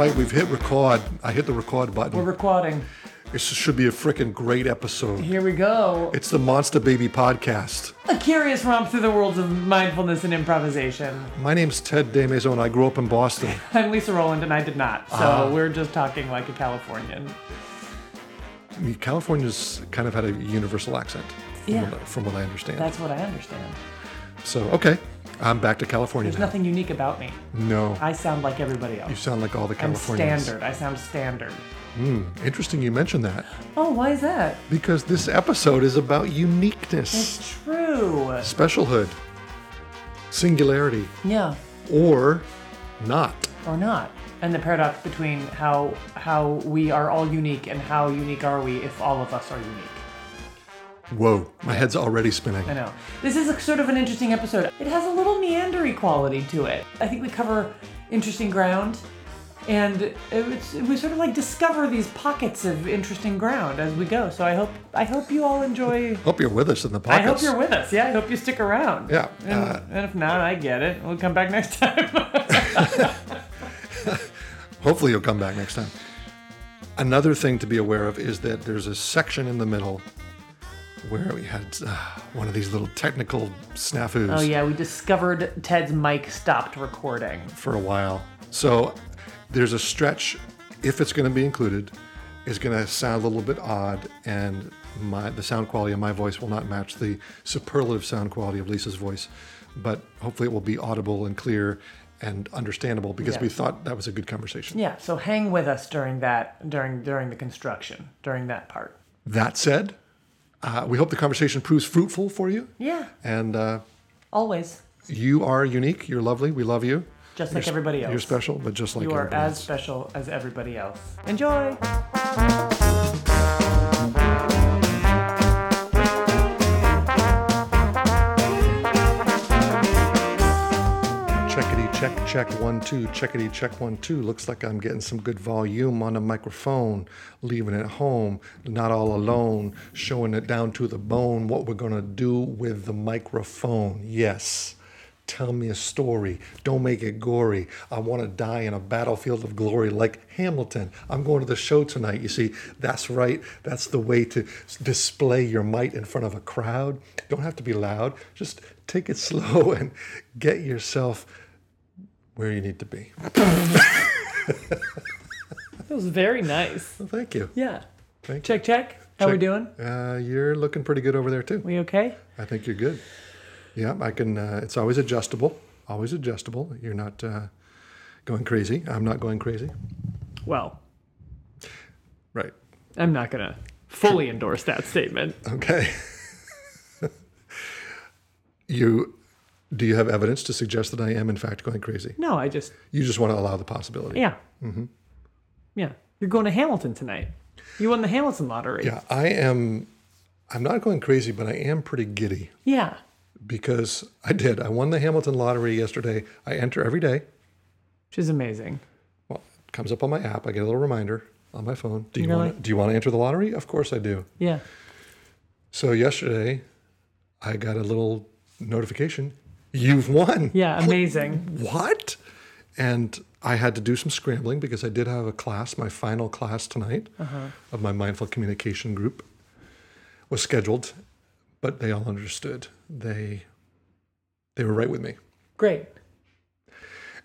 Right, we've hit record. I hit the record button. We're recording. This should be a freaking great episode. Here we go. It's the Monster Baby podcast. A curious romp through the worlds of mindfulness and improvisation. My name's Ted DesMaisons. I grew up in Boston. I'm Lisa Rowland, and I did not. So Ah. we're just talking like a Californian. California's kind of had a universal accent, from, Yeah. what, from what I understand. That's what I understand. so, okay, I'm back to California There's now. nothing unique about me. No, I sound like everybody else. you sound like all the Californians. I'm standard. I sound standard. Hmm. Interesting you mentioned that Oh, why is that? because this episode is about uniqueness, It's true. specialhood, singularity, Yeah, or not. or not. And the paradox between how how we are all unique and how unique are we if all of us are unique. Whoa, my head's already spinning. I know. This is a, sort of an interesting episode. It has a little meandery quality to it. I think we cover interesting ground, and it's, we sort of like discover these pockets of interesting ground as we go. So I hope I hope you all enjoy. Hope you're with us in the pockets. I pockets. hope you're with us. Yeah, I hope you stick around. Yeah, And, uh, and if not, I get it. We'll come back next time. Hopefully, you'll come back next time. Another thing to be aware of is that there's a section in the middle where we had uh, one of these little technical snafus oh yeah, we discovered Ted's mic stopped recording. for a while. So there's a stretch, if it's going to be included, is going to sound a little bit odd, and my the sound quality of my voice will not match the superlative sound quality of Lisa's voice. But hopefully, it will be audible and clear and understandable because we thought that was a good conversation. Yeah, so hang with us during that during during the construction during that part. That said, uh, we hope the conversation proves fruitful for you. Yeah, And uh, always. you are unique. You're lovely. We love you. Just like You're- everybody else. You're special, but just like You are as else. special as everybody else. Enjoy! Check one two. Checkity check one two. Looks like I'm getting some good volume on the microphone. Leaving it home, not all alone. Showing it down to the bone. What we're gonna do with the microphone? Yes. Tell me a story. Don't make it gory. I want to die in a battlefield of glory like Hamilton. I'm going to the show tonight. You see, that's right. That's the way to display your might in front of a crowd. Don't have to be loud. Just take it slow and get yourself where you need to be. That was very nice. Well, thank you. Yeah. Thank you. Check, check. How we Check. doing? Uh, you're looking pretty good over there too. We okay? I think you're good. Yeah, I can. Uh, it's always adjustable. Always adjustable. You're not uh, going crazy. I'm not going crazy. Well, Right. I'm not gonna fully endorse that statement. Okay. you do you have evidence to suggest that I am in fact going crazy? No, I just You just want to allow the possibility. yeah. Mm-hmm. Yeah. You're going to Hamilton tonight. You won the Hamilton lottery. Yeah, I am. I'm not going crazy, but I am pretty giddy Yeah. because I did. I won the Hamilton lottery yesterday. I enter every day. Which is amazing. Well, it comes up on my app. I get a little reminder on my phone. Do you Really? want? Do you want to enter the lottery? Of course I do. Yeah. So yesterday, I got a little notification. You've won. Yeah, amazing. What? And I had to do some scrambling because I did have a class, my final class tonight uh-huh. of my mindful communication group was scheduled, but they all understood. They they were right with me. Great.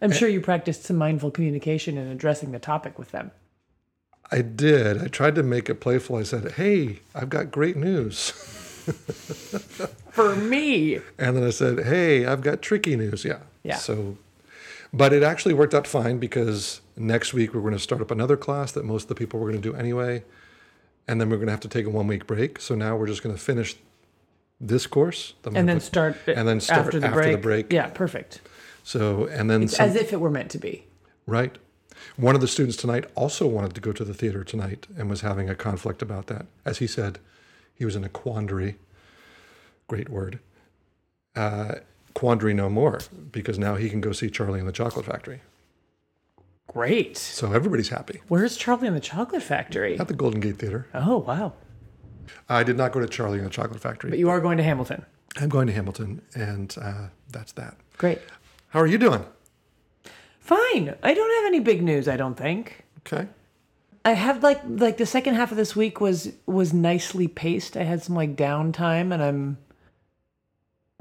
I'm sure you practiced some mindful communication in addressing the topic with them. I did. I tried to make it playful. I said, "Hey, I've got great news." For me. And then I said, "Hey, I've got tricky news." Yeah. Yeah. So, but it actually worked out fine because next week we're going to start up another class that most of the people were going to do anyway, and then we're going to have to take a one week break. So now we're just going to finish this course, the And then mindful- start and then start after the after break. the break. Yeah, perfect. So and then some, As if it were meant to be. right. One of the students tonight also wanted to go to the theater tonight and was having a conflict about that. As he said, he was in a quandary. Great word. Uh, quandary no more because now he can go see Charlie in the Chocolate Factory. Great. So everybody's happy Where's Charlie in the Chocolate Factory? at the Golden Gate Theater. Oh, wow. I did not go to Charlie in the Chocolate Factory. But you are going to Hamilton. I'm going to Hamilton, and uh, that's that. Great. How are you doing? Fine. I don't have any big news, I don't think. Okay. I have like like the second half of this week was was nicely paced. I had some like downtime and I'm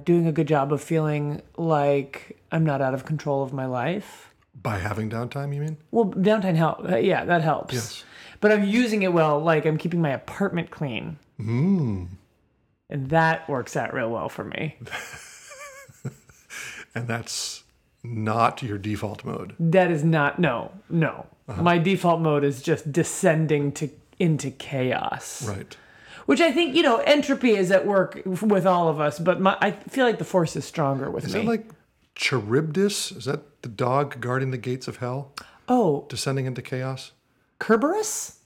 doing a good job of feeling like I'm not out of control of my life. By having downtime, you mean? Well, downtime help. uh, yeah, that helps. Yes. But I'm using it well. Like I'm keeping my apartment clean, Mm. and that works out real well for me. And that's not your default mode. That is not no no. Uh-huh. My default mode is just descending to into chaos. Right. Which I think you know entropy is at work with all of us, but my, I feel like the force is stronger with Is me. that like Charybdis? Is that the dog guarding the gates of hell, oh, descending into chaos? Kerberos,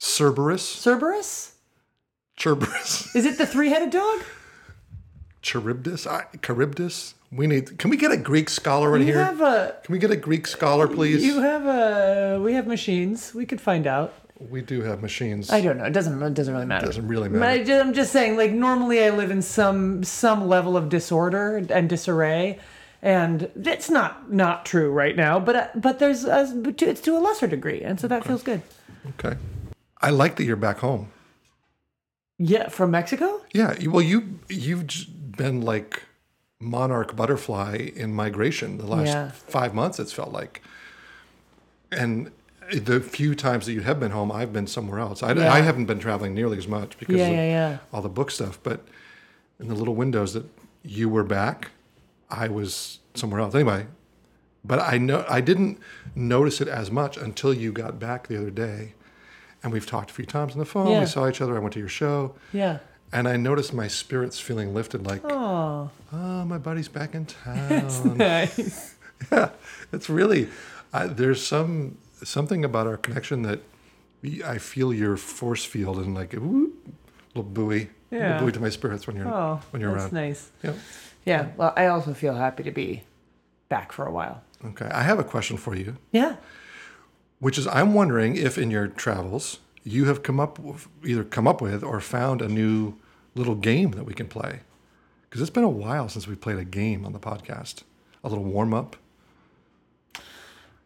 Cerberus? Cerberus. Cerberus? Is it the three-headed dog? Charybdis? I, Charybdis? We need. Can we get a Greek scholar in You here? have a Can we get a Greek scholar, please? you have a we have machines. We could find out. we do have machines. I don't know. It doesn't it doesn't really matter. Doesn't really I matter. ju- I'm just saying, like normally I live in some some level of disorder and disarray, and it's not not true right now. But but there's a, but to- it's to a lesser degree, and so that feels good. Okay. I like that you're back home. Yeah, from Mexico. Yeah. Well, you you've been like monarch butterfly in migration the last Yeah. five months. It's felt like, and the few times that you have been home, I've been somewhere else. I, Yeah. I haven't been traveling nearly as much because Yeah, of all the book stuff. But in the little windows that you were back, I was somewhere else. Anyway, but I know I didn't notice it as much until you got back the other day, and we've talked a few times on the phone. We saw each other. I went to your show. Yeah. And I noticed my spirits feeling lifted, like, Oh, oh, my buddy's back in town. nice. yeah, it's really I, there's some something about our connection that I feel your force field and like whoop, little buoy, Yeah. little buoy to my spirits when you're Oh, when you're that's around. nice. Yeah. Yeah. Well, I also feel happy to be back for a while. Okay, I have a question for you, Yeah. which is I'm wondering if in your travels you have come up with, either come up with or found a new little game that we can play because it's been a while since we played a game on the podcast. A little warm up.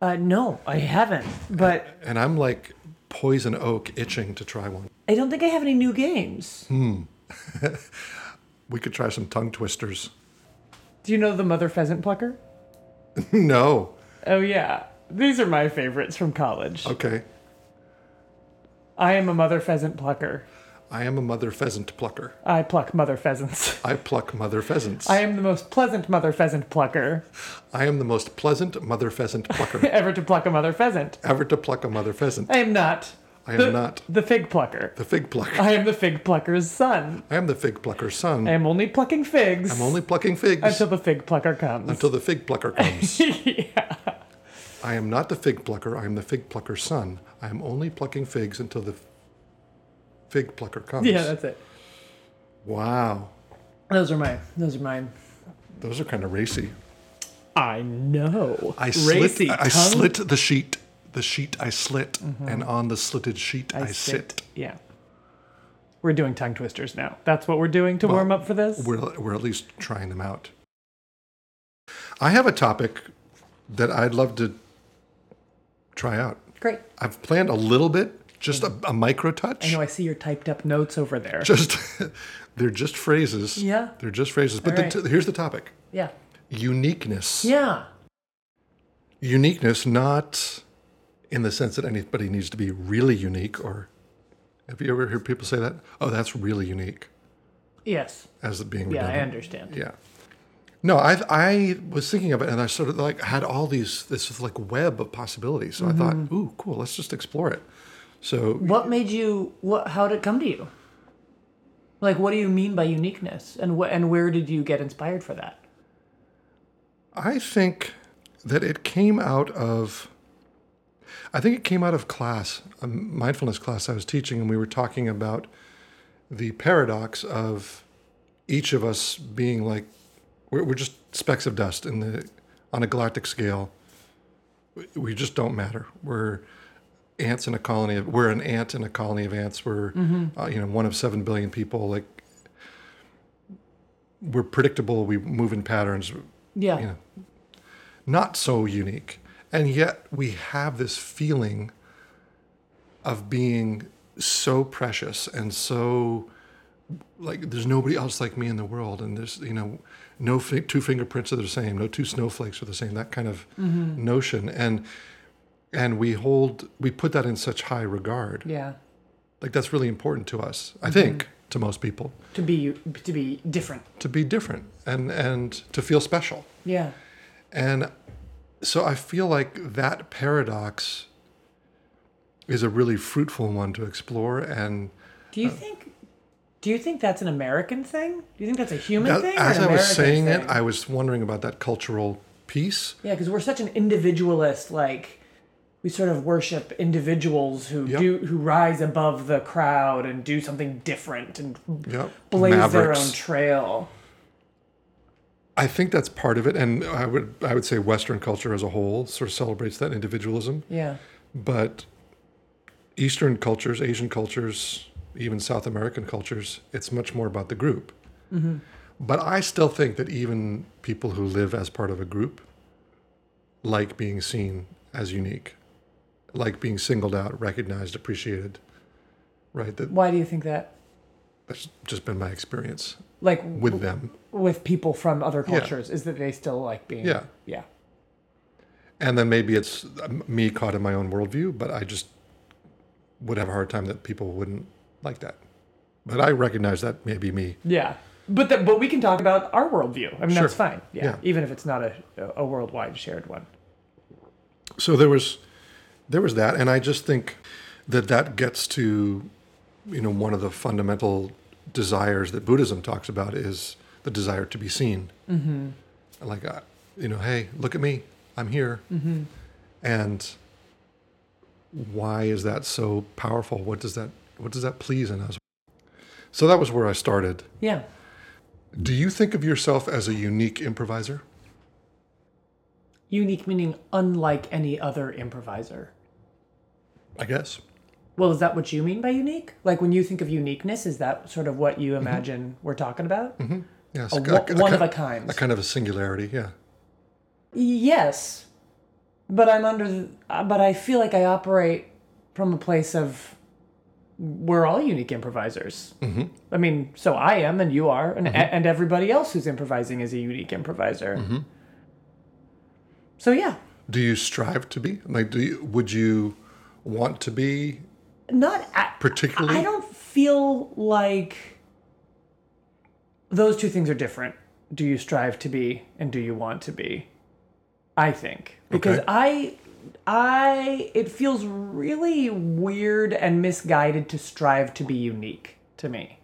Uh, no, I haven't. But And I'm like poison oak itching to try one. I don't think I have any new games. Hmm. we could try some tongue twisters. Do you know the Mother Pheasant Plucker? no. Oh yeah, these are my favorites from college. Okay. I am a mother pheasant plucker. I am a mother pheasant plucker. I pluck mother pheasants. I pluck mother pheasants. I am the most pleasant mother pheasant plucker I am the most pleasant mother pheasant plucker ever to pluck a mother pheasant. ever to pluck a mother pheasant. I am not. I am the, not the fig plucker. the fig plucker. I am the fig plucker's son. I am the fig plucker's son. I am only plucking figs I'm only plucking figs until the fig plucker comes. until the fig plucker comes. yeah. I am not the fig plucker. I am the fig plucker's son. I am only plucking figs until the fig plucker comes. yeah, that's it. wow. Those are mine. Those are mine. Those are kind of racy. I know. I Racy slit. I tongue- slit the sheet. The sheet I slit, and on the slitted sheet I, sit. Yeah. We're doing tongue twisters now. That's what we're doing to warm up for this. We're we're at least trying them out. I have a topic that I'd love to try out. Great. I've planned a little bit, just a, a micro touch. I know I see your typed up notes over there. Just they're just phrases. Yeah. They're just phrases. But the right. t- here's the topic: Yeah. uniqueness. Yeah. Uniqueness, not in the sense that anybody needs to be really unique. Or have you ever heard people say that? Oh, that's really unique, Yes. as being Yeah, I redundant. understand. Yeah. No, I I was thinking of it, and I sort of like had all these this like web of possibilities. So I thought, mm-hmm. ooh, cool, let's just explore it. So What made you what how did it come to you? Like what do you mean by uniqueness? And what and where did you get inspired for that? I think that it came out of. I think it came out of class, a mindfulness class I was teaching, and we were talking about the paradox of each of us being like we're, we're just specks of dust in the on a galactic scale. We- just don't matter. We're ants in a colony of. We're an ant in a colony of ants. We're uh, you know one of seven billion people. Like we're predictable. We move in patterns Yeah. you know, not so unique. And yet we have this feeling of being so precious and so like there's nobody else like me in the world and there's you know no fi- two fingerprints are the same no two snowflakes are the same that kind of mm-hmm. notion and and we hold we put that in such high regard Yeah. like that's really important to us i mm-hmm. think to most people To be to be different. to be different and and to feel special Yeah. and so I feel like that paradox is a really fruitful one to explore. And Do you uh, think? Do you think that's an American thing? Do you think that's a human that- thing? as I was saying thing? it, I was wondering about that cultural piece. Yeah, because we're such an individualist. Like we sort of worship individuals who Yep. do who rise above the crowd and do something different and Yep. blaze their own trail. I think that's part of it. And I would, I would say Western culture as a whole sort of celebrates that individualism. Yeah. But Eastern cultures, Asian cultures, even South American cultures, it's much more about the group. But I still think that even people who live as part of a group like being seen as unique, like being singled out, recognized, appreciated. Right? That, Why do you think that? that's just been my experience Like with them. with people from other Yeah. cultures, is that they still like being? Yeah. Yeah. And then maybe it's um, me caught in my own worldview, but I just would have a hard time that people wouldn't like that. But I recognize that may be me. Yeah. But that, but we can talk about our worldview. I mean, Sure. that's fine. Yeah. Yeah. Even if it's not a a worldwide shared one. So there was there was that, and I just think that that gets to you know one of the fundamental desires that Buddhism talks about is the desire to be seen. Mm-hmm. Like uh, you know, hey, look at me, I'm here. Mm-hmm. And why is that so powerful? What does that what does that please in us? So that was where I started. Yeah. Do you think of yourself as a unique improviser? Unique meaning unlike any other improviser. I guess. Well, is that what you mean by unique? Like when you think of uniqueness, is that sort of what you mm-hmm. imagine we're talking about? Mm-hmm. Yes. A a- one- a one of a kind. A kind of a singularity, yeah. Yes, but I'm under. The, but I feel like I operate from a place of we're all unique improvisers. Mm-hmm. I mean, so I am, and you are, and and everybody else who's improvising is a unique improviser. So yeah, Do you strive to be? Like, do you, would you want to be not at, particularly? I don't feel like those two things are different. Do you strive to be and do you want to be? I think because Okay. I I it feels really weird and misguided to strive to be unique to me.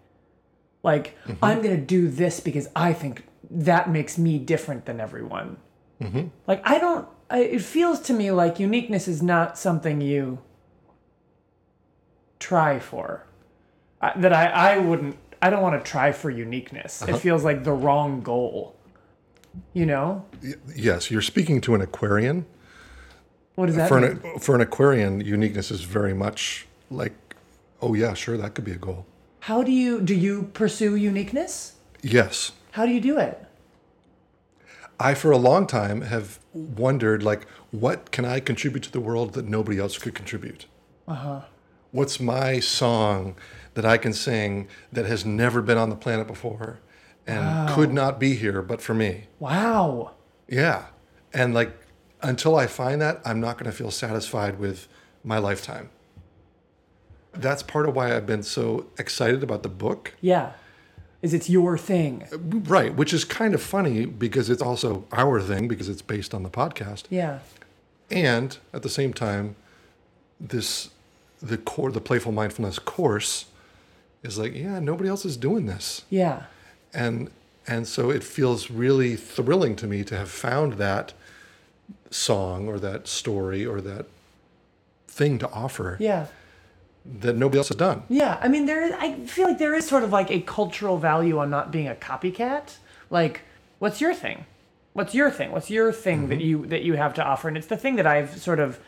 Like mm-hmm. I'm going to do this because I think that makes me different than everyone. Mm-hmm. Like I don't I, it feels to me like uniqueness is not something you try for. I, that I, I wouldn't, I don't want to try for uniqueness. It uh-huh. feels like the wrong goal. You know? Yes, you're speaking to an Aquarian. What does that For mean? an, for an Aquarian, uniqueness is very much like, oh, yeah, sure, that could be a goal. How do you, do you pursue uniqueness? Yes. How do you do it? I, for a long time, have wondered, like, what can I contribute to the world that nobody else could contribute? Uh-huh. What's my song that I can sing that has never been on the planet before and could not be here but for me? Wow. Yeah. And like until I find that, I'm not going to feel satisfied with my lifetime. That's part of why I've been so excited about the book. Yeah. Is it's your thing. Right, which is kind of funny because it's also our thing because it's based on the podcast. Yeah. And at the same time, this the core the playful mindfulness course is like, yeah, nobody else is doing this. Yeah. and and so it feels really thrilling to me to have found that song or that story or that thing to offer Yeah. that nobody else has done Yeah, I mean, there. Is, I feel like there is sort of like a cultural value on not being a copycat. Like, what's your thing? What's your thing? What's your thing that mm-hmm. you that you have to offer? And it's the thing that I've sort of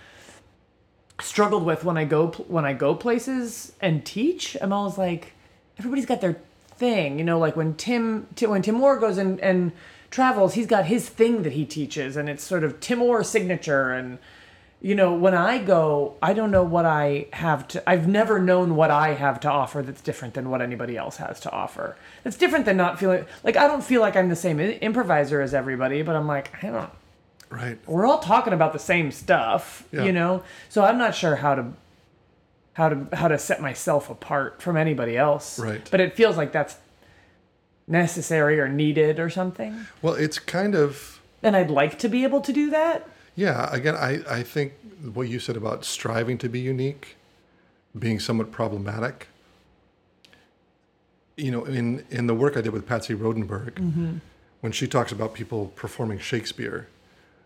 struggled with when I go when I go places and teach. I'm always like, everybody's got their thing, you know. Like when Tim, Ti- when Tim Orr goes and and travels, he's got his thing that he teaches, and it's sort of Tim Orr signature. And you know, when I go, I don't know what I have to. I've never known what I have to offer that's different than what anybody else has to offer. It's different than not feeling like I don't feel like I'm the same improviser as everybody, but I'm like I don't. Right. We're all talking about the same stuff, Yeah. you know. So I'm not sure how to how to how to set myself apart from anybody else. Right. But it feels like that's necessary or needed or something. Well, it's kind of And I'd like to be able to do that. yeah. Again, I I think what you said about striving to be unique, being somewhat problematic. You know, in in the work I did with Patsy Rodenburg, mm-hmm. when she talks about people performing Shakespeare,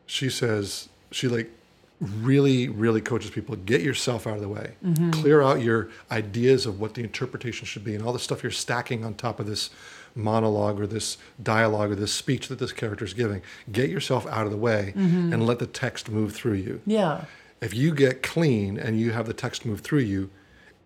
she says she like really really coaches people get yourself out of the way mm-hmm. clear out your ideas of what the interpretation should be and all the stuff you're stacking on top of this monologue or this dialogue or this speech that this character is giving get yourself out of the way mm-hmm. and let the text move through you Yeah. if you get clean and you have the text move through you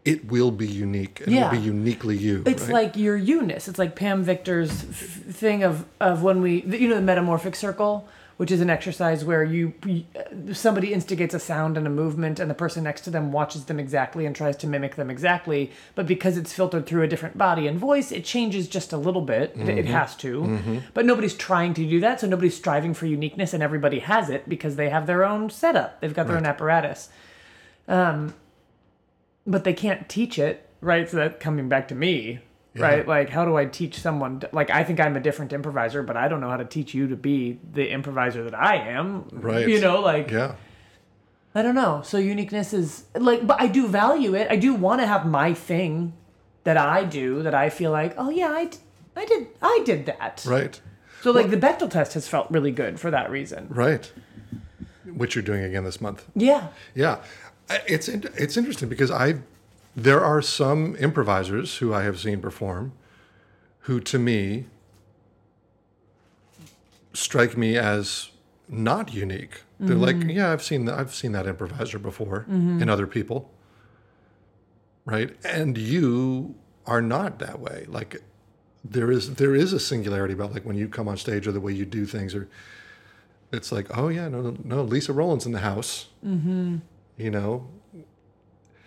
it will be unique and Yeah. it will be uniquely you It's right? like your Eunice. It's like Pam Victor's f- thing of of when we you know the metamorphic circle, which is an exercise where you, somebody instigates a sound and a movement, and the person next to them watches them exactly and tries to mimic them exactly. But because it's filtered through a different body and voice, it changes just a little bit. It- It mm-hmm. has to, mm-hmm. but nobody's trying to do that, so nobody's striving for uniqueness, and everybody has it because they have their own setup. They've got their own apparatus um, but they can't teach it, right? So that coming back to me, right? Like, how do I teach someone? Like, I think I'm a different improviser, but I don't know how to teach you to be the improviser that I am. Right. You know, like yeah I don't know. So uniqueness is like, but I do value it. I do want to have my thing that I do that I feel like, oh yeah, I, d- I did, I did that. right So like the Bechdel test has felt really good for that reason. right which you're doing again this month Yeah. Yeah, it's it's interesting because I there are some improvisers who I have seen perform who to me strike me as not unique. They're like, yeah, I've seen that I've seen that improviser before in other people. Right? And you are not that way. Like there is there is a singularity about like when you come on stage or the way you do things or it's like, oh yeah, no, no, no Lisa Rowland's in the house. Mm-hmm. You know,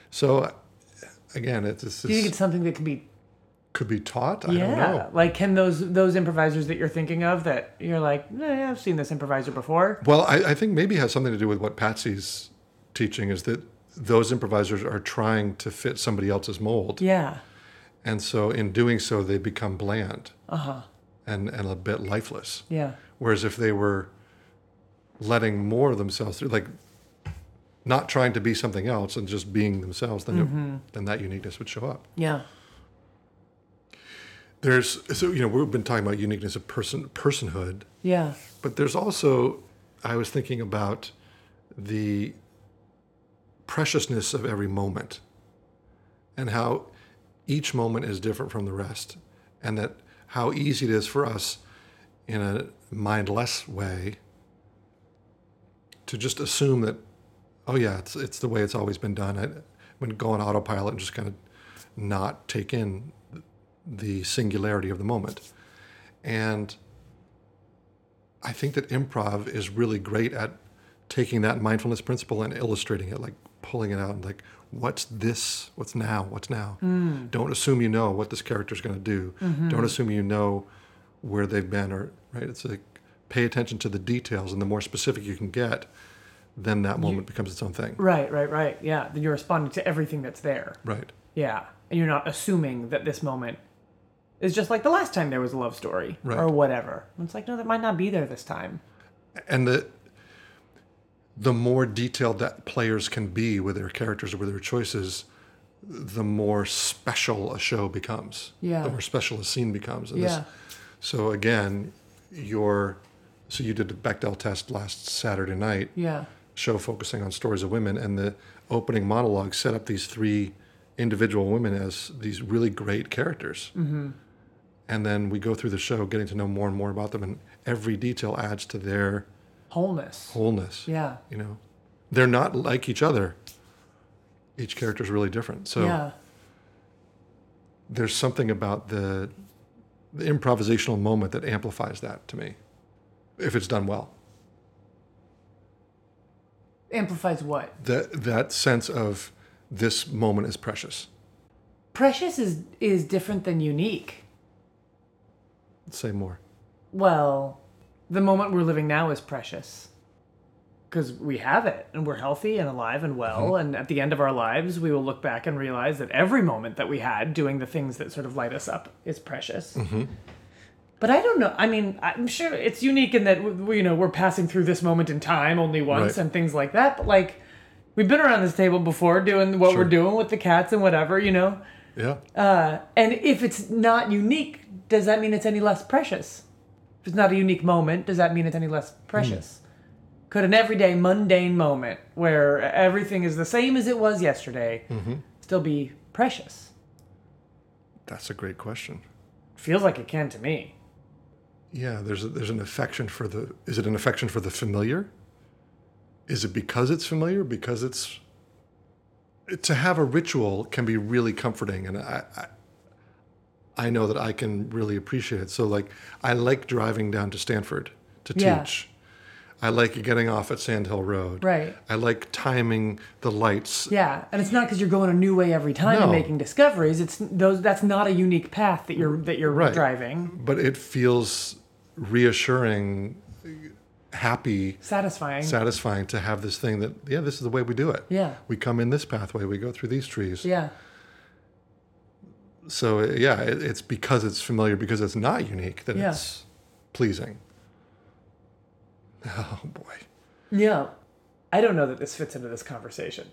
so again, it's, it's, Do you think it's something that can be could be taught. I yeah, don't know. like can those those improvisers that you're thinking of that you're like, eh, I've seen this improviser before. Well, I, I think maybe it has something to do with what Patsy's teaching is that those improvisers are trying to fit somebody else's mold, Yeah. and so in doing so, they become bland Uh huh. and and a bit lifeless. Yeah. Whereas if they were letting more of themselves through, like not trying to be something else and just being themselves, then it, mm-hmm. then that uniqueness would show up. Yeah. There's so you know we've been talking about uniqueness of person personhood, Yeah. but there's also I was thinking about the preciousness of every moment and how each moment is different from the rest and that how easy it is for us in a mindless way to just assume that oh yeah it's it's the way it's always been done I would go on autopilot and just kind of not take in the singularity of the moment and I think that improv is really great at taking that mindfulness principle and illustrating it, like pulling it out and like, what's this? What's now? What's now? Mm. Don't assume you know what this character is going to do. Mm-hmm. Don't assume you know where they've been or right. It's like pay attention to the details, and the more specific you can get, then that moment becomes its own thing. Right. Right. Right. Yeah. Then you're responding to everything that's there. Right. Yeah. And you're not assuming that this moment is just like the last time there was a love story Right. or whatever. It's like no, that might not be there this time. and the the more detailed that players can be with their characters or with their choices, the more special a show becomes. Yeah. The more special a scene becomes. And Yeah. so again, your so you did the Bechdel test last Saturday night, Yeah. Show focusing on stories of women, and the opening monologue set up these three individual women as these really great characters. Mm-hmm. And then we go through the show, getting to know more and more about them, and every detail adds to their Wholeness. wholeness. Yeah. You know, they're not like each other. Each character is really different. So Yeah. there's something about the, the improvisational moment that amplifies that to me. if it's done well. Amplifies what? That that sense of this moment is precious. Precious is is different than unique. Say more. Well, the moment we're living now is precious because we have it and we're healthy and alive and well. Mm-hmm. And at the end of our lives, we will look back and realize that every moment that we had doing the things that sort of light us up is precious. Mm-hmm. But I don't know. I mean, I'm sure it's unique in that we, you know we're passing through this moment in time only once Right. and things like that. But like, we've been around this table before doing what Sure. we're doing with the cats and whatever, you know. Yeah. Uh, and if it's not unique, does that mean it's any less precious? If it's not a unique moment, does that mean it's any less precious? Could an everyday mundane moment where everything is the same as it was yesterday still be precious? That's a great question. Feels like it can to me. Yeah, there's a, there's an affection for the. Is it an affection for the familiar? Is it because it's familiar? Because it's to have a ritual can be really comforting, and I, I I know that I can really appreciate it. So like I like driving down to Stanford to Yeah. teach. I like getting off at Sand Hill Road. Right. I like timing the lights. Yeah, and it's not because you're going a new way every time and making discoveries. It's those. That's not a unique path that you're that you're Right. driving. But it feels reassuring, happy, Satisfying. satisfying to have this thing that yeah this is the way we do it Yeah. we come in this pathway we go through these trees yeah. so yeah it, it's because it's familiar because it's not unique that Yeah. it's pleasing oh boy Yeah. I don't know that this fits into this conversation.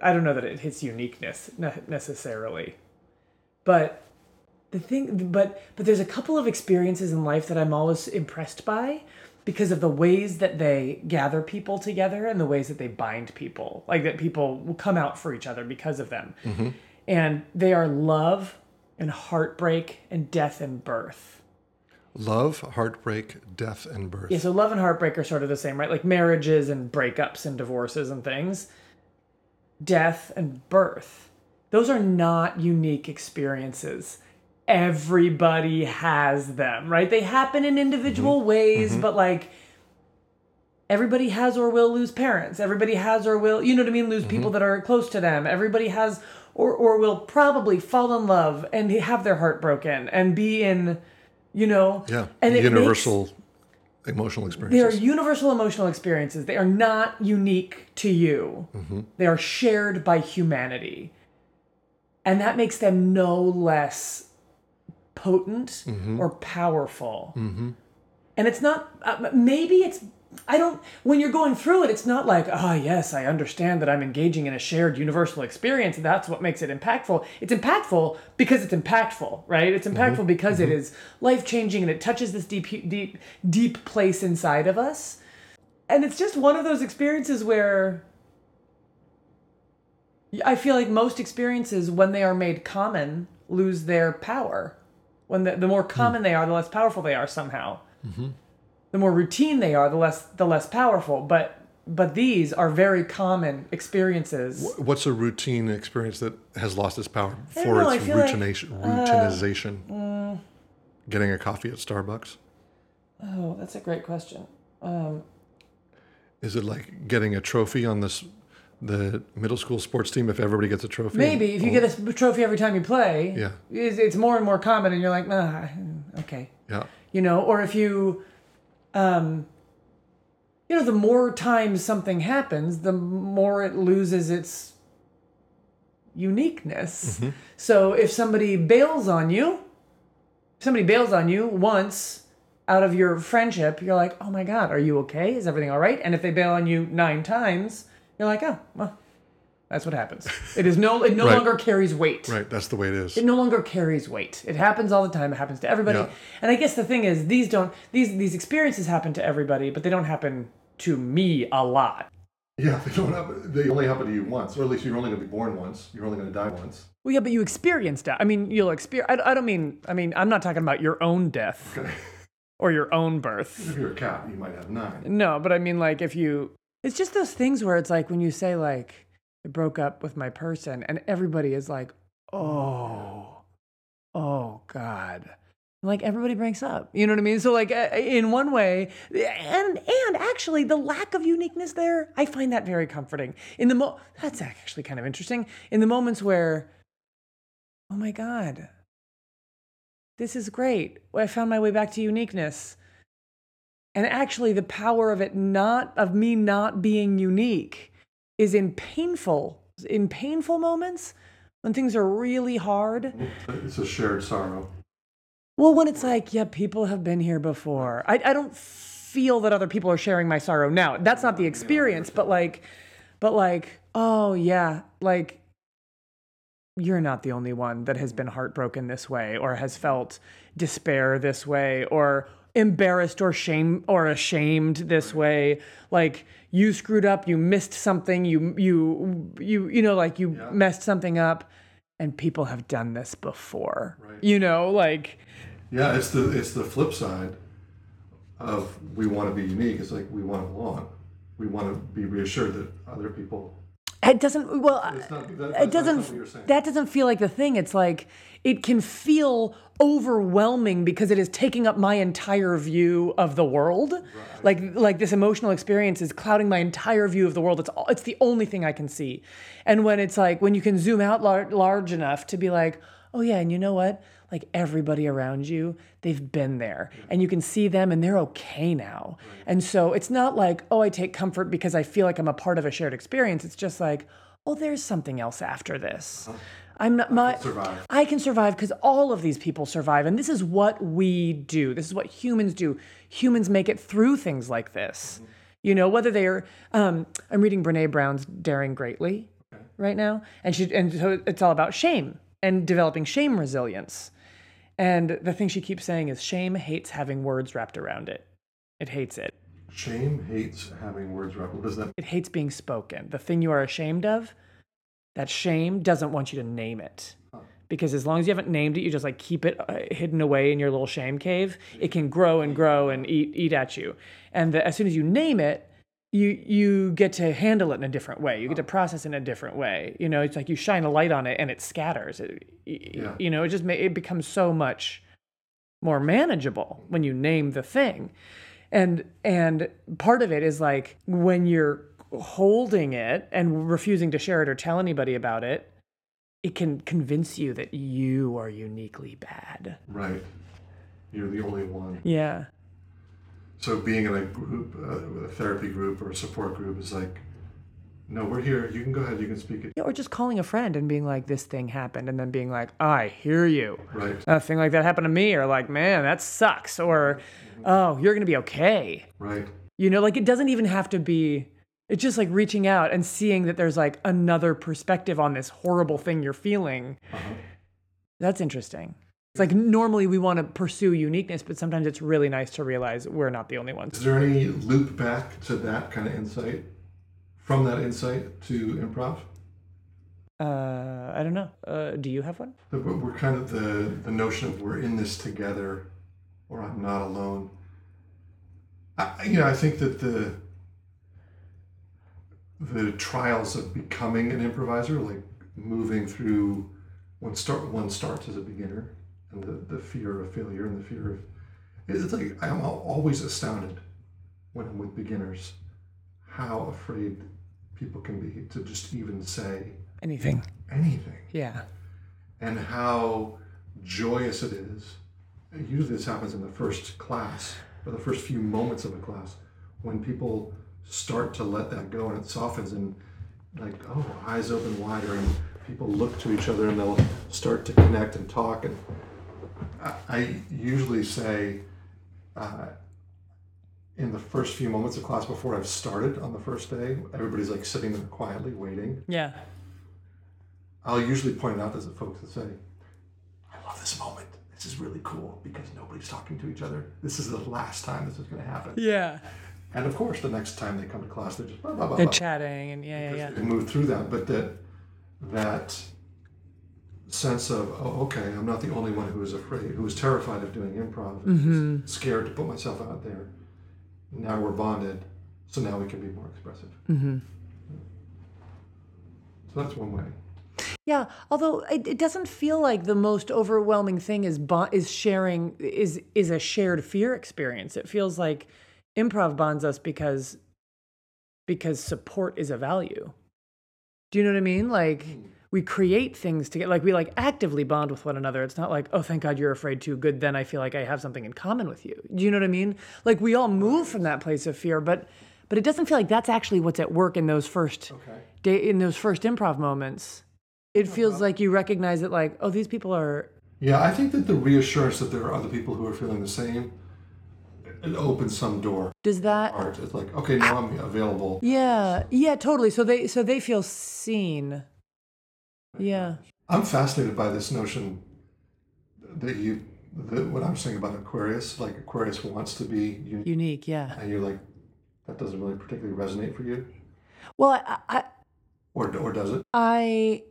I don't know that it hits uniqueness necessarily. But the thing but but there's a couple of experiences in life that I'm always impressed by because of the ways that they gather people together and the ways that they bind people. Like that people will come out for each other because of them. Mm-hmm. And they are love and heartbreak and death and birth. love heartbreak death and birth Yeah, so love and heartbreak are sort of the same, right? Like marriages and breakups and divorces and things. Death and birth. Those are not unique experiences. Everybody has them, right? They happen in individual mm-hmm. ways, mm-hmm. but like everybody has or will lose parents. Everybody has or will, you know what I mean, lose people mm-hmm. that are close to them. Everybody has or or will probably fall in love and have their heart broken and be in, you know, yeah and it makes- universal emotional experiences. they are universal emotional experiences. They are not unique to you. They are shared by humanity. And that makes them no less potent or powerful. And it's not, uh, maybe it's, I don't, when you're going through it, it's not like, ah, yes, I understand that I'm engaging in a shared universal experience. That's what makes it impactful. It's impactful because it's impactful, right? It's impactful because it is life changing and it touches this deep, deep, deep place inside of us. And it's just one of those experiences where I feel like most experiences, when they are made common, lose their power. When the, the more common they are, the less powerful they are somehow. The more routine they are, the less the less powerful. But but these are very common experiences. what's a routine experience that has lost its power for know, its feel like, uh, routination, routinization getting a coffee at starbucks Oh, that's a great question. Um, is it like getting a trophy on this the middle school sports team if everybody gets a trophy. Maybe if you get a trophy every time you play, Yeah. it's, more and more common, and you're like, ah, okay. yeah. You know or if you um you know the more times something happens the more it loses its uniqueness. So if somebody bails on you if somebody bails on you once out of your friendship you're like oh my god are you okay? Is everything all right? And if they bail on you nine times you're like oh well that's what happens it is no it no Right. longer carries weight right that's the way it is it no longer carries weight. It happens all the time. It happens to everybody. Yeah. And I guess the thing is, these don't these these experiences happen to everybody, but they don't happen to me a lot. yeah they don't happen, they only happen to you once or at least you're only going to be born once you're only going to die once Well, yeah, but you experienced that. I mean, you'll experience. I, I don't mean. I mean, I'm not talking about your own death okay or your own birth. if you're a cat you might have nine No, but I mean, like, if you, it's just those things where it's like when you say like, I broke up with my person, and everybody is like, oh, oh God, like everybody breaks up you know what i mean? So like uh, in one way and and actually the lack of uniqueness there i find that very comforting. In the mo that's actually kind of interesting. In the moments where oh my god this is great. I found my way back to uniqueness and actually the power of it not of me not being unique is in painful in painful moments when things are really hard It's a shared sorrow. well, when it's like, yeah, people have been here before. I, I don't feel that other people are sharing my sorrow now. That's not the experience, but like, but like, oh yeah, like you're not the only one that has been heartbroken this way or has felt despair this way or embarrassed or shame or ashamed this way like you screwed up you missed something you you you you know like you Yeah. messed something up and people have done this before Right. you know like Yeah, it's the it's the flip side of we want to be unique. It's like we want to belong. We want to be reassured that other people. It doesn't. Well, not, that, it doesn't. something you're saying. That doesn't feel like the thing. It's like it can feel overwhelming because it is taking up my entire view of the world. Like like this emotional experience is clouding my entire view of the world. It's all, it's the only thing I can see. And when it's like when you can zoom out lar- large enough to be like, oh yeah, and you know what? Like everybody around you, they've been there, and you can see them, and they're okay now. And so it's not like, oh, I take comfort because I feel like I'm a part of a shared experience. It's just like, oh, there's something else after this. I'm not my. I can survive because all of these people survive, and this is what we do. This is what humans do. Humans make it through things like this. You know, whether they're um, I'm reading Brene Brown's Daring Greatly right now, and she and so it's all about shame and developing shame resilience. And the thing she keeps saying is shame hates having words wrapped around it. It hates it. Shame hates having words wrapped. What does that? It hates being spoken. The thing you are ashamed of, that shame doesn't want you to name it. Because as long as you haven't named it, you just like keep it uh, hidden away in your little shame cave. It can grow and grow and eat eat at you. And the, as soon as you name it, you you get to handle it in a different way. You get to process it in a different way. You know, it's like you shine a light on it and it scatters. It, Yeah. You know, it just ma- it becomes so much more manageable when you name the thing and and part of it is like when you're holding it and refusing to share it or tell anybody about it it can convince you that you are uniquely bad Right. You're the only one. yeah So being in a group, uh, a therapy group or a support group is like, no, we're here. You can go ahead. You can speak it. Yeah, or just calling a friend and being like this thing happened and then being like i hear you Right. a thing like that happened to me or like man that sucks or oh you're gonna be okay Right. You know, like it doesn't even have to be, it's just like reaching out and seeing that there's like another perspective on this horrible thing you're feeling. Uh-huh. That's interesting. It's like normally we want to pursue uniqueness, but sometimes it's really nice to realize we're not the only ones. Is there any loop back to that kind of insight? From that insight to improv? Uh, I don't know. Uh, do you have one? We're we're kind of the, the notion of we're in this together or I'm not alone. I, I- you know, I think that the the trials of becoming an improviser, like moving through one start one starts as a beginner and the, the fear of failure and the fear of it's like I'm always astounded when I'm with beginners how afraid people can be to just even say Anything. anything Yeah. and how joyous it is. Usually, this happens in the first class or the first few moments of a class when people start to let that go and it softens and, like, oh, eyes open wider, and people look to each other and they'll start to connect and talk. And I, usually say, uh, in the first few moments of class before I've started on the first day, everybody's like sitting there quietly waiting. Yeah. I'll usually point out to the folks that say, I love this moment. This is really cool because nobody's talking to each other. This is the last time this is going to happen. Yeah. And of course, the next time they come to class, they're just blah, blah, blah, They're blah. chatting and yeah, yeah, yeah. They move through that, but that that sense of oh, okay, I'm not the only one who is afraid, who is terrified of doing improv, Mm-hmm. scared to put myself out there. Now we're bonded, so now we can be more expressive. Mm-hmm. So that's one way. Yeah, although it, it doesn't feel like the most overwhelming thing is bo- is sharing is is a shared fear experience. It feels like improv bonds us because because support is a value. Do you know what I mean? Like we create things to get like we like actively bond with one another. It's not like, oh thank God you're afraid too. Good, then I feel like I have something in common with you. Do you know what I mean? Like we all move from that place of fear, but but it doesn't feel like that's actually what's at work in those first day in those first improv moments. It oh, feels like you recognize it like, oh, these people are Yeah, I think that the reassurance that there are other people who are feeling the same, it opens some door. does that Art, it's like, okay, now I'm available. Yeah, yeah, totally. So they so they feel seen. Yeah. I'm fascinated by this notion that you, that what I'm saying about Aquarius, like Aquarius wants to be unique, Unique, yeah. and you're like, that doesn't really particularly resonate for you, Well, I I, or or does it? I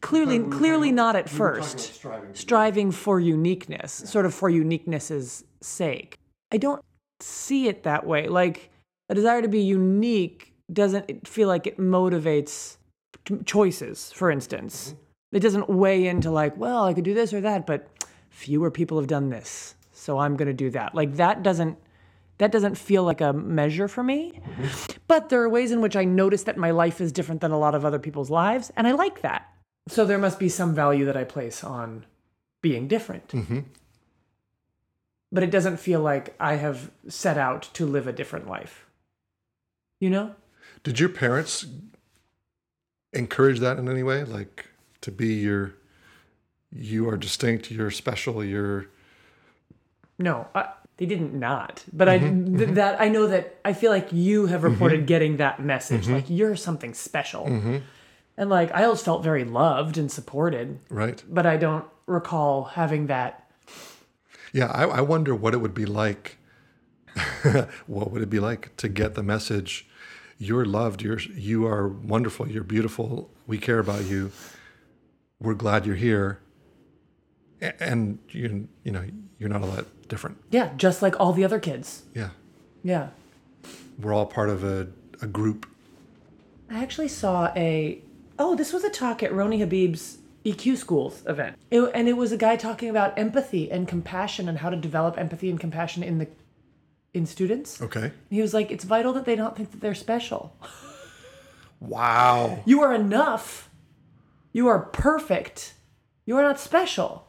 clearly We clearly talking- not at we were talking about first. striving. Striving for uniqueness, sort of for uniqueness's sake. I don't see it that way. Like a desire to be unique doesn't feel like it motivates t- choices, for instance. It doesn't weigh into like, well, I could do this or that, but fewer people have done this, so I'm going to do that. Like that doesn't that doesn't feel like a measure for me. But there are ways in which I notice that my life is different than a lot of other people's lives, and I like that. So there must be some value that I place on being different. Mm-hmm. But it doesn't feel like I have set out to live a different life. You know? Did your parents encourage that in any way? Like to be your, you are distinct, you're special, you're, No, I, they didn't not. But I Mm-hmm, that I know that I feel like you have reported getting that message, Mm-hmm. like you're something special, and like I always felt very loved and supported, right? but I don't recall having that. Yeah, I, I wonder what it would be like. what would it be like to get the message? You're loved. You're you are wonderful. You're beautiful. We care about you. We're glad you're here. And you you know you're not all that different. Yeah, just like all the other kids. Yeah, Yeah. we're all part of a, a group. I actually saw a oh, this was a talk at Roni Habib's EQ Schools event, It- and it was a guy talking about empathy and compassion and how to develop empathy and compassion in the in students. Okay. He was like, it's vital that they don't think that they're special. Wow. You are enough. You are perfect. You are not special.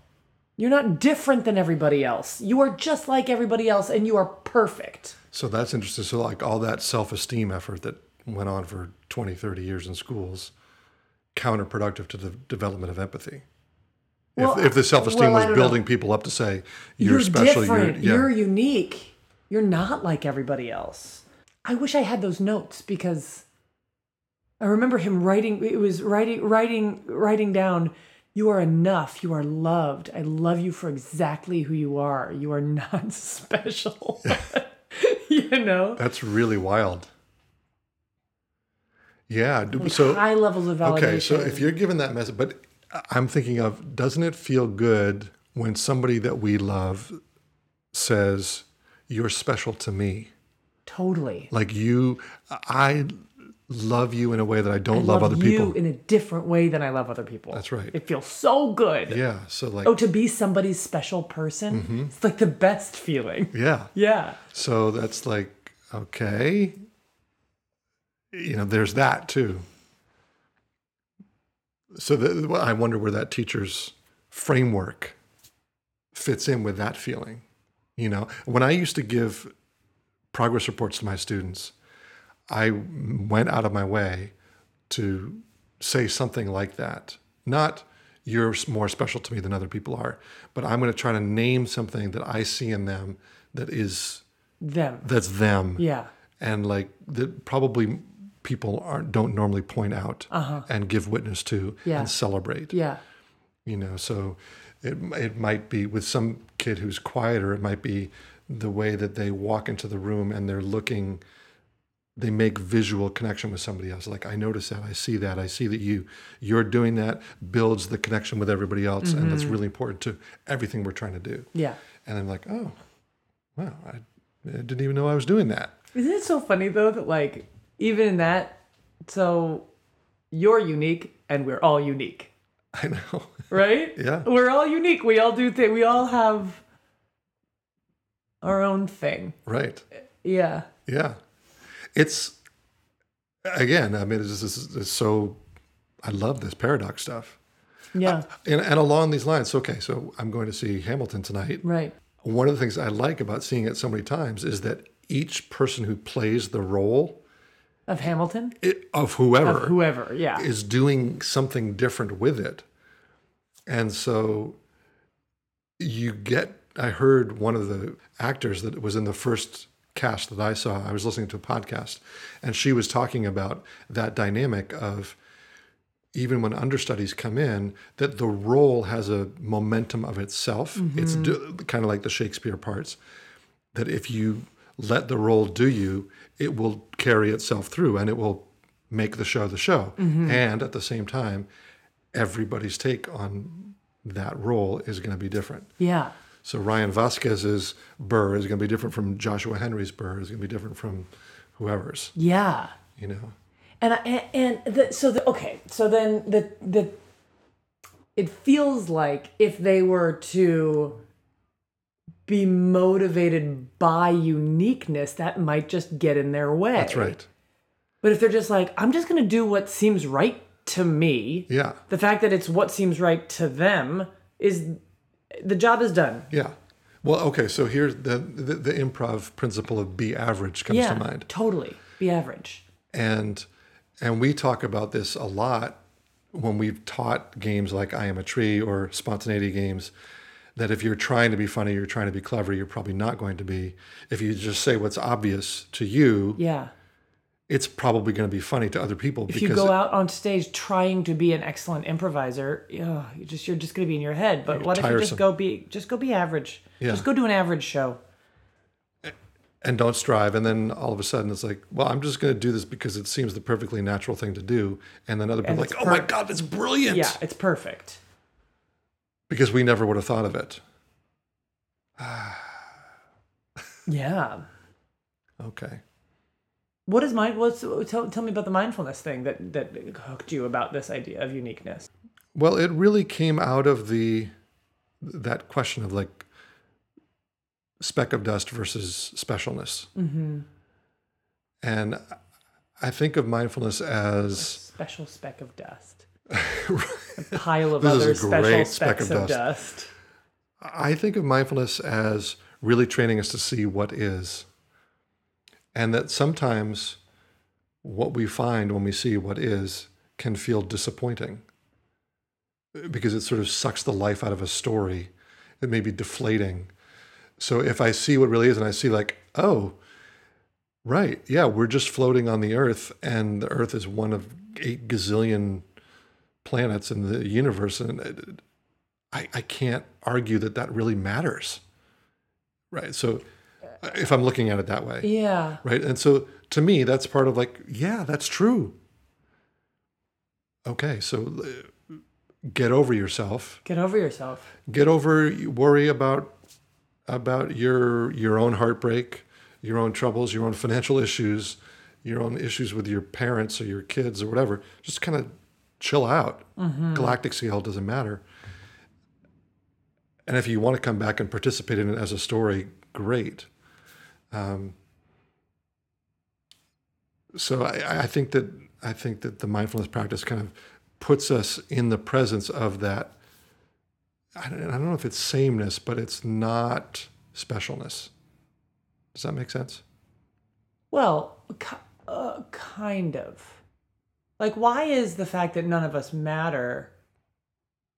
You're not different than everybody else. You are just like everybody else, and you are perfect. So that's interesting. So like all that self-esteem effort that went on for 20, 30 years in schools, counterproductive to the development of empathy. Well, if, if the self-esteem well, was don't know. building people up to say you're, You're, special, different. you're, You're, unique. You're not like everybody else. I wish I had those notes because I remember him writing. It was writing, writing, writing down. You are enough. You are loved. I love you for exactly who you are. You are not special. you know, That's really wild. Yeah. d- So high levels of validation. okay. So if you're given that message, but I'm thinking of, doesn't it feel good when somebody that we love says, "You're special to me"? totally Like you, I love you in a way that I don't I love, other you people. in a different way than I love other people. That's right. It feels so good. Yeah. So like, Oh, to be somebody's special person, Mm-hmm. it's like the best feeling. yeah. Yeah. So that's like, okay. You know, there's that too. So the, I wonder where that teacher's framework fits in with that feeling. You know, when I used to give progress reports to my students, I went out of my way to say something like that. Not you're more special to me than other people are, but I'm going to try to name something that I see in them that is Them. that's them Yeah. and like that probably people aren't don't normally point out and give witness to Uh-huh. Yeah. and celebrate Yeah. you know so it, it might be with some kid who's quieter it might be the way that they walk into the room and they're looking they make visual connection with somebody else like i notice that i see that i see that you you're doing that builds the connection with everybody else and that's mm-hmm. really important to everything we're trying to do Yeah. and i'm like oh wow i, I didn't even know i was doing that Isn't it so funny though that like even in that, so you're unique and we're all unique. I know. right? Yeah. We're all unique. We all do things. We all have our own thing. Right. Yeah. Yeah. It's again, I mean, it's, just, it's so I love this paradox stuff. Yeah. Uh, and, and along these lines, okay, so I'm going to see Hamilton tonight. right. One of the things I like about seeing it so many times is that each person who plays the role Of Hamilton? it, of whoever Of whoever. Yeah. is doing something different with it. And so you get, I heard one of the actors that was in the first cast that I saw, I was listening to a podcast, and she was talking about that dynamic of even when understudies come in, that the role has a momentum of itself. It's mm-hmm. do, kind of like the Shakespeare parts, that if you let the role do you, it will carry itself through and it will make the show the show. Mm-hmm. And at the same time, everybody's take on that role is going to be different. yeah. So Ryan Vasquez's Burr is going to be different from Joshua Henry's Burr. Is going to be different from whoever's. Yeah. You know. And I, and the, so the, okay, so then the the it feels like if they were to be motivated by uniqueness, that might just get in their way. That's right. But if they're just like, I'm just going to do what seems right to me, Yeah. the fact that it's what seems right to them is the job is done. Yeah. Well, okay. So here's the the, the improv principle of be average comes yeah, to mind, totally. Be average. and and we talk about this a lot when we've taught games like I Am a Tree or spontaneity games. That if you're trying to be funny, you're trying to be clever, you're probably not going to be. If you just say what's obvious to you, Yeah. it's probably going to be funny to other people If you go out on stage trying to be an excellent improviser, yeah, you just you're just going to be in your head. But what if you just go be just go be average? Yeah. Just go do an average show. and don't strive and then all of a sudden it's like well i'm just going to do this because it seems the perfectly natural thing to do and then other people like oh my god that's brilliant Yeah, it's perfect. Because we never would have thought of it Yeah. okay What is mind? What's tell, tell me about the mindfulness thing that that hooked you about this idea of uniqueness. well it really came out of the that question of like speck of dust versus specialness Mm-hmm. and i think of mindfulness as Special speck of dust. A pile of This is a other special great speck specks of of dust. dust. I think of mindfulness as really training us to see what is. And that sometimes what we find when we see what is can feel disappointing because it sort of sucks the life out of a story. It may be deflating. So if I see what really is and I see, like, oh, right, yeah, we're just floating on the earth and the earth is one of eight gazillion planets in the universe. And I, I can't argue that that really matters. Right. So if I'm looking at it that way. Yeah. Right. And so to me, that's part of like, yeah, that's true. Okay. So get over yourself. Get over yourself. Get over worry about about your your own heartbreak, your own troubles, your own financial issues, your own issues with your parents or your kids or whatever. Just kind of chill out. Galactic scale doesn't matter. And if you want to come back and participate in it as a story, great. Um, so I, I think that I think that the mindfulness practice kind of puts us in the presence of that. I don't, I don't know if it's sameness, but it's not specialness. Does that make sense? Well, uh, kind of. Like, why is the fact that none of us matter?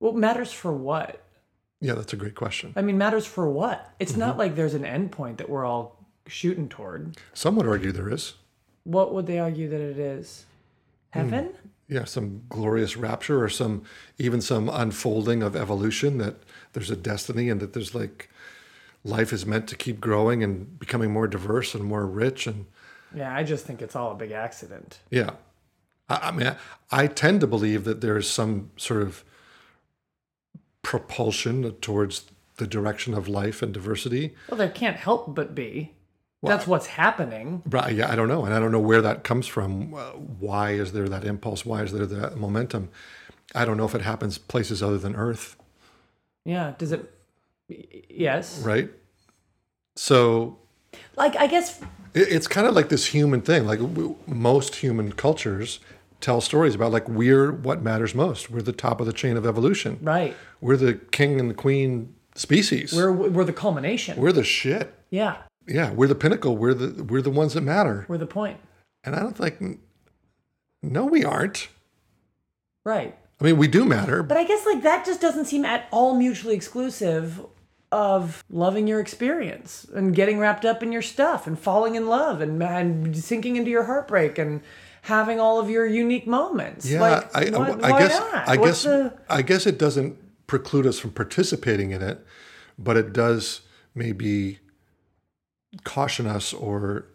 Well, matters for what? Yeah, that's a great question. I mean, matters for what? It's Mm-hmm. not like there's an endpoint that we're all shooting toward. Some would argue there is. What would they argue that it is? Hmm. Heaven? Yeah, some glorious rapture or some even some unfolding of evolution that there's a destiny and that there's like life is meant to keep growing and becoming more diverse and more rich and Yeah, I just think it's all a big accident. yeah. I, I mean, I, I tend to believe that there's some sort of propulsion towards the direction of life and diversity. Well, there can't help but be. That's what's happening. Right. Yeah, I don't know. And I don't know where that comes from. Why is there that impulse? Why is there that momentum? I don't know if it happens places other than Earth, Yeah. Does it? Yes. right? So Like I guess. it, it's kind of like this human thing. Like most human cultures tell stories about like we're what matters most. We're the top of the chain of evolution. Right. We're the king and the queen species. We're we're the culmination. we're the shit. yeah. Yeah, we're the pinnacle. We're the we're the ones that matter. We're the point. And I don't think no we aren't. Right. I mean, we do matter, But I guess like that just doesn't seem at all mutually exclusive of loving your experience and getting wrapped up in your stuff and falling in love and, and sinking into your heartbreak and having all of your unique moments. Yeah, like, I, what- I why guess not? I What's guess the- I guess it doesn't preclude us from participating in it, but it does maybe caution us or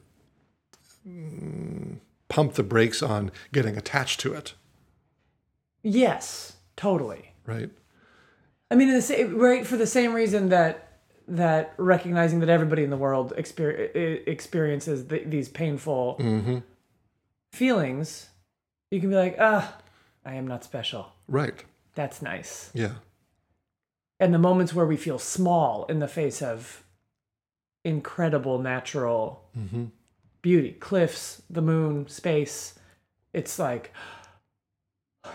mm, pump the brakes on getting attached to it, yes, totally. right? I mean, in the same, right for the same reason that that recognizing that everybody in the world exper- experiences th- these painful Mm-hmm. Feelings, you can be like, ah, I am not special. Right. That's nice. Yeah. And the moments where we feel small in the face of incredible natural Mm-hmm. beauty, cliffs, the moon, space, it's like, oh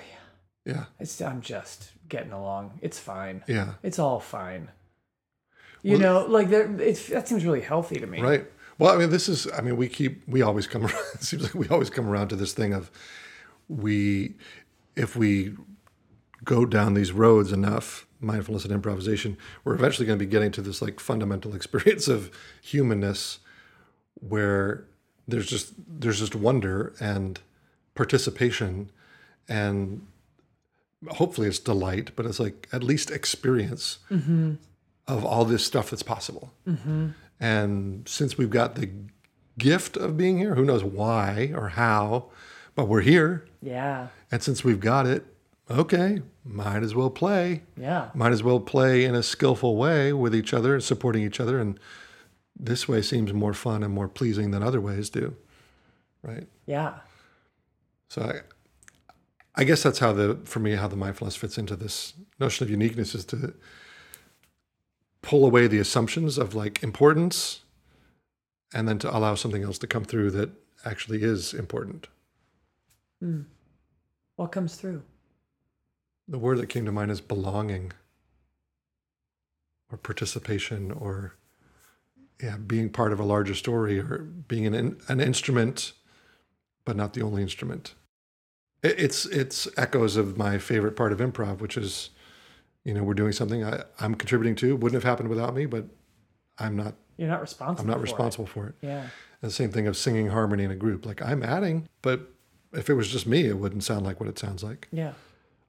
yeah, Yeah. it's I'm just getting along. It's fine. Yeah. It's all fine. You know, like there, it's that seems really healthy to me. Right. Well, I mean, this is, I mean, we keep, we always come around, it seems like we always come around to this thing of we, if we go down these roads enough, mindfulness and improvisation, we're eventually going to be getting to this like fundamental experience of humanness where there's just, there's just wonder and participation and hopefully it's delight, but it's like at least experience mm-hmm. of all this stuff that's possible. Mm-hmm. And since we've got the gift of being here, who knows why or how, but we're here. Yeah. And since we've got it, okay, might as well play. Yeah. Might as well play in a skillful way with each other and supporting each other. And this way seems more fun and more pleasing than other ways do. Right. Yeah. So I, I guess that's how the for me how the mindfulness fits into this notion of uniqueness is to pull away the assumptions of like importance, and then to allow something else to come through that actually is important. Hmm. What comes through? The word that came to mind is belonging, or participation, or yeah, being part of a larger story, or being an an instrument, but not the only instrument. It- It's it's echoes of my favorite part of improv, which is, you know, we're doing something I, I'm contributing to. Wouldn't have happened without me, but I'm not You're not responsible. I'm not for it. responsible for it. Yeah. And the same thing of singing harmony in a group. Like I'm adding, but if it was just me, it wouldn't sound like what it sounds like. Yeah.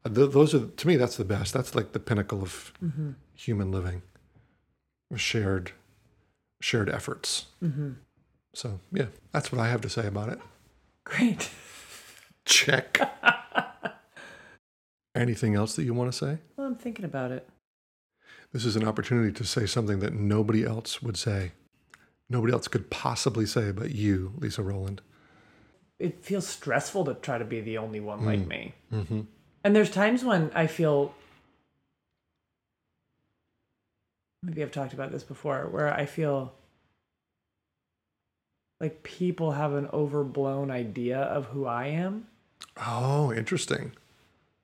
Uh, th- those are to me that's the best that's like the pinnacle of mm-hmm. human living shared shared efforts mm-hmm. so yeah that's what i have to say about it Great. check anything else that you want to say Well, I'm thinking about it. this is an opportunity to say something that nobody else would say nobody else could possibly say but you lisa rowland It feels stressful to try to be the only one Mm. like me. mm-hmm. And there's times when I feel maybe I've talked about this before where I feel like people have an overblown idea of who I am. oh interesting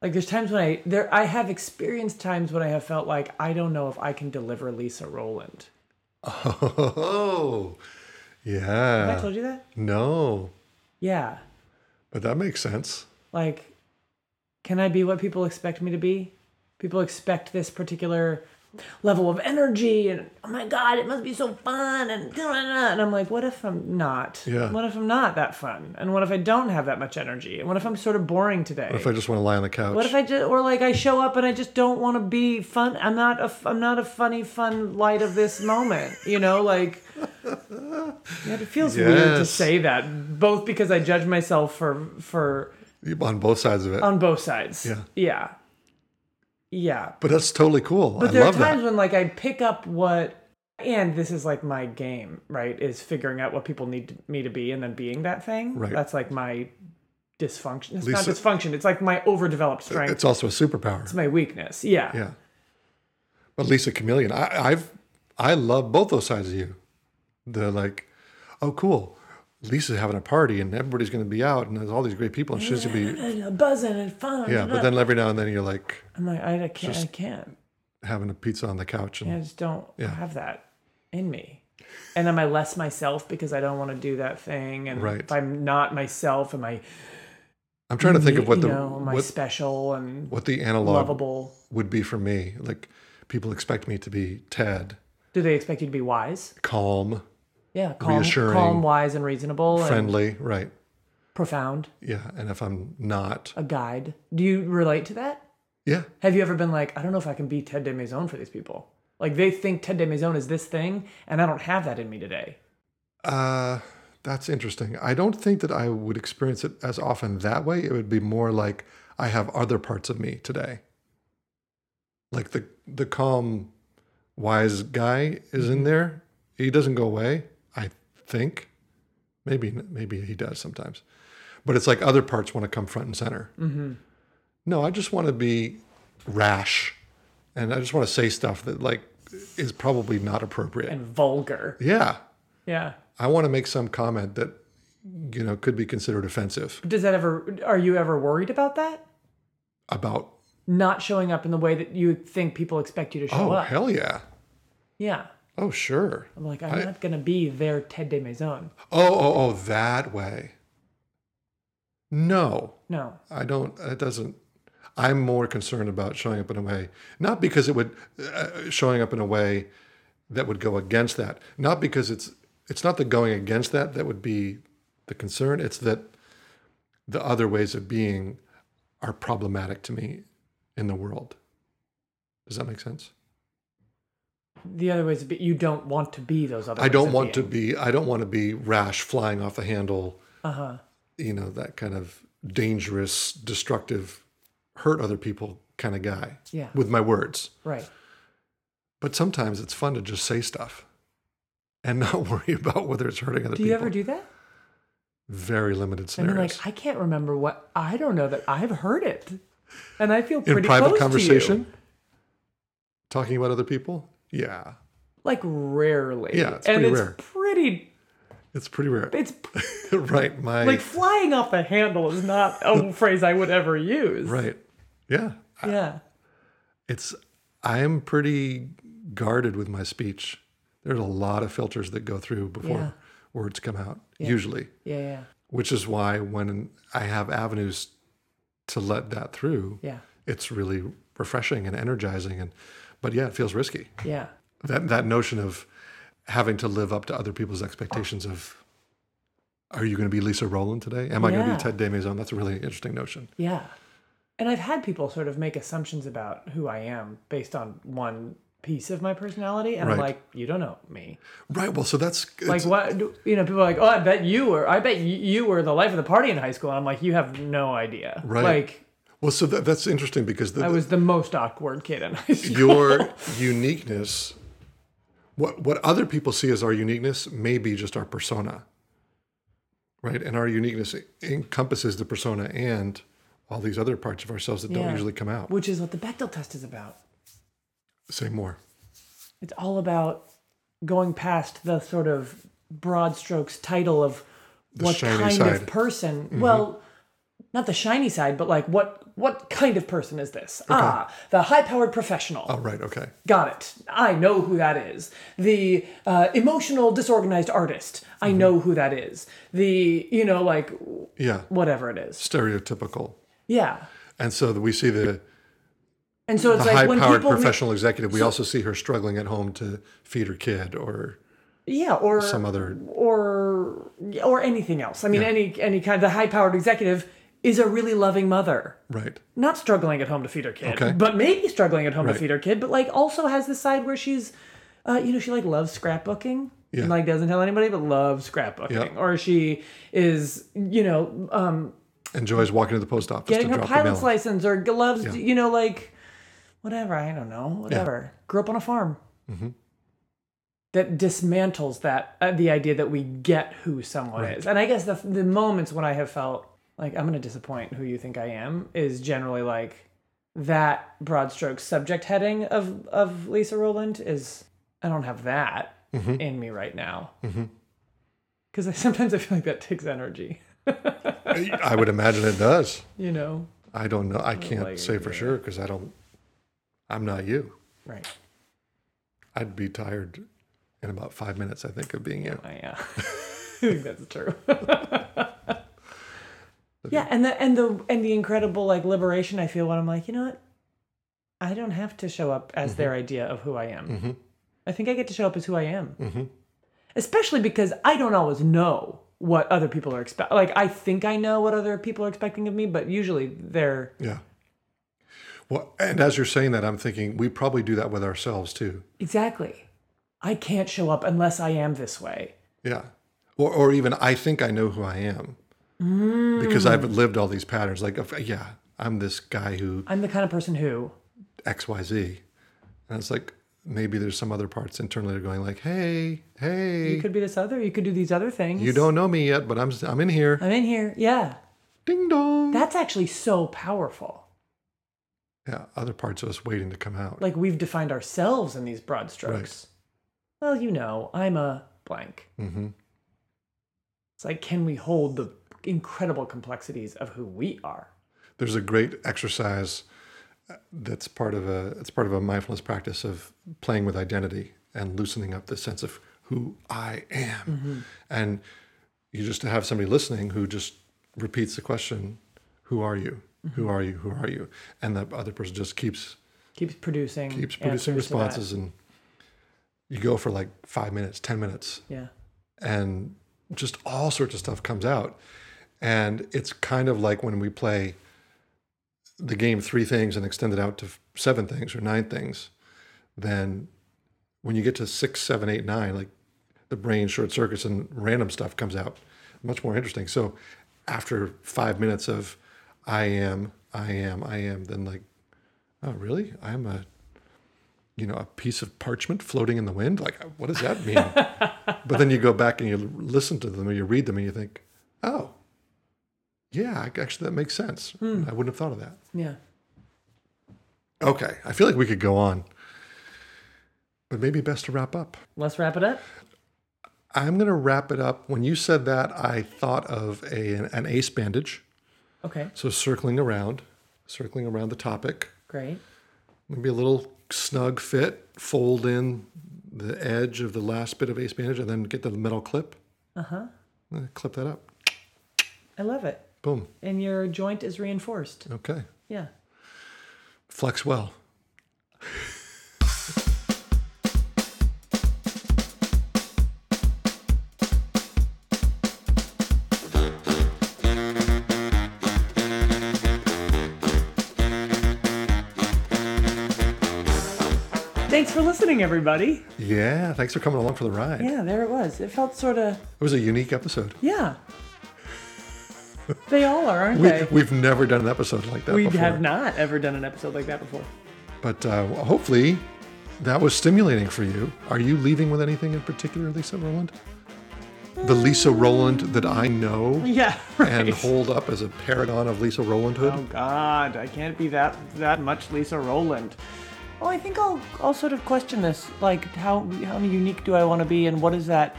Like there's times when I there I have experienced times when I have felt like I don't know if I can deliver Lisa Rowland. oh Have I told you that? no Yeah. but that makes sense Like, can I be what people expect me to be? People expect this particular level of energy, and oh my god, it must be so fun, and and I'm like, what if I'm not? Yeah. What if I'm not that fun? And what if I don't have that much energy? And what if I'm sort of boring today? what if i just want to lie on the couch What if I just or like I show up and I just don't want to be fun? I'm not a I'm not a funny fun light of this moment. You know, like yeah, it feels weird to say that both because I judge myself for for on both sides of it on both sides. Yeah. Yeah. Yeah. But that's totally cool. But I there are times that. when like I pick up what And this is like my game, right? Is figuring out what people need me to be and then being that thing. Right. That's like my dysfunction. It's Lisa- not dysfunction. It's like my overdeveloped strength. It's also a superpower. It's my weakness. Yeah. Yeah. But Lisa Chameleon, I, I've I love both those sides of you. They're like, oh cool. Lisa's having a party and everybody's going to be out and there's all these great people and she's going to be Buzzing and fun. yeah. But then every now and then you're like I'm like, I, can't. I can't. having a pizza on the couch and I just don't have that in me. And am I less myself because I don't want to do that thing? And Right. if I'm not myself, am I, I'm trying to think of what the know, am I what, special and what the analog lovable? would be for me. Like people expect me to be Ted, Do they expect you to be wise? calm, Yeah, calm, Reassuring, calm, wise, and reasonable, and friendly, right? profound. Yeah. And if I'm not, A guide. Do you relate to that? yeah, Have you ever been like, I don't know if I can be Ted DesMaisons for these people? Like they think Ted DesMaisons is this thing, and I don't have that in me today. Uh, that's interesting. I don't think that I would experience it as often that way. It would be more like I have other parts of me today. Like the the calm, wise guy is in there. He doesn't go away. Think. Maybe maybe he does sometimes, but it's like other parts want to come front and center. Mm-hmm. No, I just want to be rash, and I just want to say stuff that like is probably not appropriate. And vulgar. yeah. Yeah. I want to make some comment that you know could be considered offensive Does that ever, are you ever worried about that? about Not showing up in the way that you think people expect you to show oh up. hell yeah Yeah. Oh sure. I'm like, I'm not going to be their Ted DesMaisons. oh oh oh that way. No. No. I don't it doesn't I'm more concerned about showing up in a way not because it would uh, showing up in a way that would go against that not because it's it's not the going against that that would be the concern it's that the other ways of being are problematic to me in the world. Does that make sense The other ways, but you don't want to be those other I don't want to being. be I don't want to be rash flying off the handle Uh-huh. you know that kind of dangerous destructive hurt other people kind of guy Yeah. with my words Right. but sometimes it's fun to just say stuff and not worry about whether it's hurting other Do people Do you ever do that? very limited I mean, scenarios like, I can't remember what, I don't know that I've heard it. And I feel in pretty private close conversation To you. talking about other people yeah Like rarely. Yeah, it's and pretty it's rare. pretty, it's pretty rare it's right my like flying off the handle is not a phrase I would ever use. right yeah Yeah. it's i'm pretty guarded with my speech there's a lot of filters that go through before Yeah. words come out usually Yeah. Yeah. which is why when i have avenues to let that through Yeah. it's really refreshing and energizing and but yeah it feels risky Yeah. that that notion of having to live up to other people's expectations of are you going to be Lisa Rowland today? Am I going to be Ted DesMaisons? That's a really interesting notion. Yeah. And I've had people sort of make assumptions about who I am based on one piece of my personality. And I'm like, you don't know me. Right. Well, so that's Like what? You know, people are like, oh, I bet you were. I bet you, you were the life of the party in high school. And I'm like, you have no idea. Right. Like well, so that, that's interesting because the, I was the most awkward kid in high school. your uniqueness, what what other people see as our uniqueness, may be just our persona. Right, and our uniqueness encompasses the persona and all these other parts of ourselves that don't usually come out. which is what the Bechdel test is about. Say more. It's all about going past the sort of broad strokes title of what kind side. of person. Mm-hmm. Well, not the shiny side, but like what what kind of person is this? Ah, the high-powered professional. Oh, right. Okay. Got it. I know who that is. The uh, emotional disorganized artist. Mm-hmm. I know who that is. The you know like Yeah. whatever it is. Stereotypical. Yeah. And so that we see the And so it's the like when high-powered professional executive. We also see her struggling at home to feed her kid, or yeah, or some other. or or anything else. I mean, any any kind. of The high powered executive is a really loving mother, Right. not struggling at home to feed her kid, Okay. but maybe struggling at home Right. to feed her kid, but like also has this side where she's, uh, you know, she like loves scrapbooking. Yeah. And like doesn't tell anybody, but loves scrapbooking. Yeah. Or she is, you know, um, Enjoys walking to the post office getting to her drop the mail. pilot's license, or loves, you know, like whatever. I don't know, whatever. Grew up on a farm. that dismantles that uh, the idea that we get who someone is. And I guess the the moments when I have felt like I'm going to disappoint who you think I am is generally like that broad stroke subject heading of of Lisa Rowland is I don't have that mm-hmm. in me right now. Mm-hmm. Because I sometimes I feel like that takes energy. I would imagine it does. You know, I don't know. I can't like say for sure because I don't. I'm not you. right? I'd be tired in about five minutes. I think of being you. I, yeah, I think that's true. Yeah, and the and the and the incredible like liberation I feel when I'm like, you know what, I don't have to show up as their mm-hmm. idea of who I am. Mm-hmm. I think I get to show up as who I am, mm-hmm. especially because I don't always know what other people are expect. Like I think I know what other people are expecting of me, but usually they're Yeah. Well, and as you're saying that, I'm thinking we probably do that with ourselves too. exactly. I can't show up unless I am this way. Yeah. Or, or even I think I know who I am because I've lived all these patterns. Like, yeah, I'm this guy who I'm the kind of person who X, Y, Z. And it's like, maybe there's some other parts internally that are going like, hey, hey, you could be this other. You could do these other things. you don't know me yet, but I'm, I'm in here. I'm in here. Yeah. Ding dong. That's actually so powerful. yeah. Other parts of us waiting to come out. Like we've defined ourselves in these broad strokes. Well, you know, I'm a blank. hmm It's like, can we hold the incredible complexities of who we are? there's a great exercise uh, that's part of a it's part of a mindfulness practice of playing with identity and loosening up the sense of who I am. And you just have somebody listening who just repeats the question, who are you? Who are you? Who are you? And the other person just keeps Keeps producing. keeps producing that. responses and you go for like 5 minutes, 10 minutes Yeah. and just all sorts of stuff comes out. And it's kind of like when we play the game three things and extend it out to seven things or nine things, then when you get to six, seven, eight, nine, like the brain short circuits and random stuff comes out. Much more interesting. So after five minutes of I am, I am, I am, then like, oh really? I'm a you know, a piece of parchment floating in the wind? Like what does that mean? but then you go back and you listen to them or you read them and you think, oh, yeah, actually that makes sense. I wouldn't have thought of that. Yeah. Okay, I feel like we could go on, but maybe best to wrap up. Let's wrap it up. I'm going to wrap it up. When you said that, I thought of a, an ace bandage. Okay. So circling around, circling around the topic, Great. maybe a little snug fit, fold in the edge of the last bit of ace bandage, and then get the metal clip, Uh huh. uh, clip that up. I love it. Boom. And your joint is reinforced. Okay. Yeah. Flex well. Thanks for listening, everybody. Yeah, thanks for coming along for the ride. Yeah, there it was. It felt sort of, It was a unique episode. yeah. They all are, aren't We, they? we've never done an episode like that We before. have not ever done an episode like that before. But uh, hopefully that was stimulating for you. Are you leaving with anything in particular, Lisa Rowland? The Lisa Rowland that I know Yeah, and hold up as a paragon of Lisa Rowlandhood. Oh God, I can't be that that much Lisa Rowland. Well, I think I'll I'll sort of question this, like how how unique do I want to be, and what does that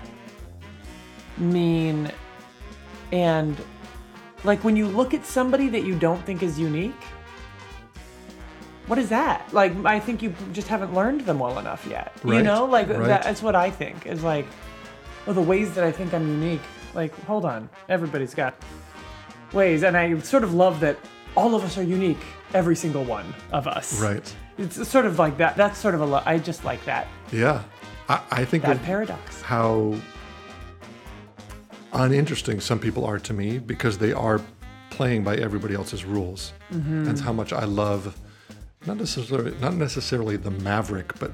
mean? And like when you look at somebody that you don't think is unique, what is that? Like I think you just haven't learned them well enough yet. You know, like right. that's what I think is like, oh, the ways that I think I'm unique. Like, hold on, everybody's got ways, and I sort of love that all of us are unique, every single one of us. Right. It's sort of like that. That's sort of a. Lo- I just like that Yeah. I, I think that paradox. how uninteresting some people are to me because they are playing by everybody else's rules. Mm-hmm. And how much I love not necessarily not necessarily the maverick, but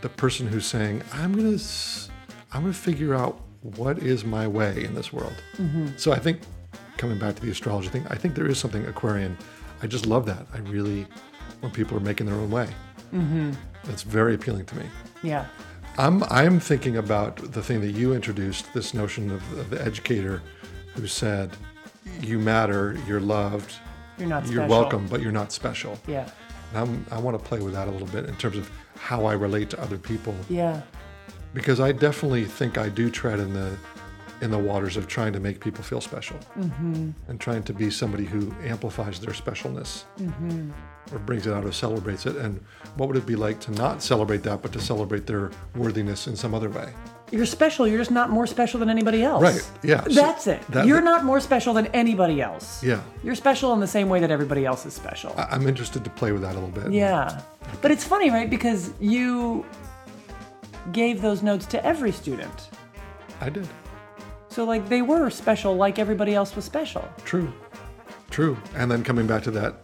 the person who's saying, I'm gonna I'm gonna figure out what is my way in this world. Mm-hmm. So I think coming back to the astrology thing, I think there is something Aquarian. I just love that. I really when people are making their own way. Mm-hmm. That's very appealing to me. Yeah. I'm I'm thinking about the thing that you introduced, this notion of, of the educator who said, "You matter, you're loved, You're not you're welcome, but you're not special." Yeah. And I'm, I want to play with that a little bit in terms of how I relate to other people, Yeah. because I definitely think I do tread in the in the waters of trying to make people feel special Mm-hmm. and trying to be somebody who amplifies their specialness Mm-hmm. Or brings it out or celebrates it. And what would it be like to not celebrate that, but to celebrate their worthiness in some other way? You're special. You're just not more special than anybody else. Right, yeah. So That's it. that- You're not more special than anybody else. Yeah. You're special in the same way that everybody else is special. I- I'm interested to play with that a little bit. yeah. But it's funny, right? Because you gave those notes to every student. I did. So, like, they were special like everybody else was special. True. True. And then coming back to that,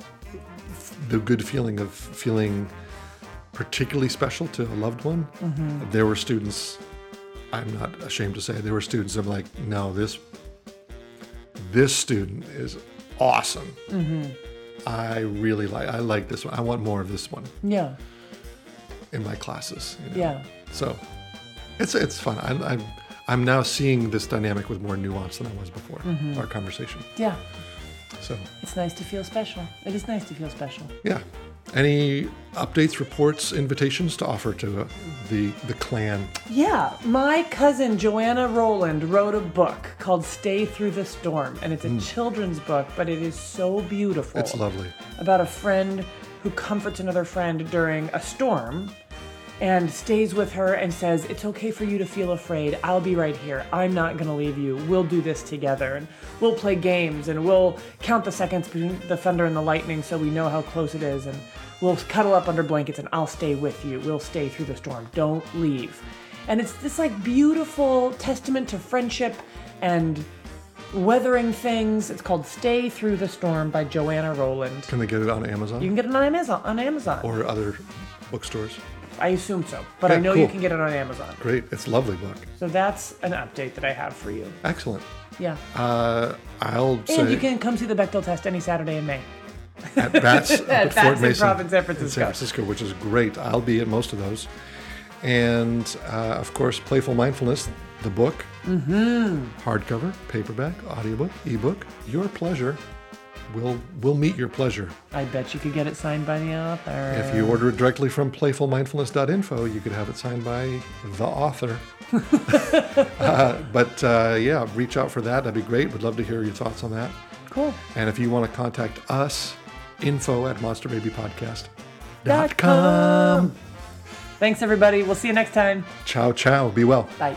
the good feeling of feeling particularly special to a loved one. Mm-hmm. There were students, I'm not ashamed to say, there were students I'm like, no, this this student is awesome. Mm-hmm. I really like I like this one. I want more of this one Yeah. in my classes. you know? Yeah. So it's it's fun. I, I'm I'm now seeing this dynamic with more nuance than I was before. Mm-hmm. Our conversation. Yeah. So It's nice to feel special. It is nice to feel special. yeah. Any updates, reports, invitations to offer to uh, the the clan? Yeah, my cousin Joanna Rowland wrote a book called Stay Through the Storm, and it's a children's book, but it is so beautiful. It's lovely. About a friend who comforts another friend during a storm and stays with her and says, It's okay for you to feel afraid. I'll be right here. I'm not going to leave you. We'll do this together. And we'll play games and we'll count the seconds between the thunder and the lightning so we know how close it is. And we'll cuddle up under blankets and I'll stay with you. We'll stay through the storm. Don't leave. And it's this like beautiful testament to friendship and weathering things. It's called Stay Through the Storm by Joanna Rowland. Can they get it on Amazon You can get it on Amazon. On Amazon. or other bookstores? I assume so, but I Okay, know you can get it on Amazon. Great. It's a lovely book. So that's an update that I have for you. Excellent. Yeah. Uh, I'll say and you can come see the Bechdel test any Saturday in May. at Bats At at Bats Fort in Mason Providence, San Francisco. San Francisco, which is great. I'll be at most of those. And uh, of course, Playful Mindfulness, the book, mm-hmm. hardcover, paperback, audiobook, ebook. Your pleasure will we'll meet your pleasure. I bet you could get it signed by the author. If you order it directly from playfulmindfulness.info, you could have it signed by the author. uh, but uh, yeah, reach out for that. That'd be great. Would love to hear your thoughts on that. Cool. And if you want to contact us, info at monsterbabypodcast.com. Thanks, everybody. We'll see you next time. Ciao, ciao. Be well. Bye.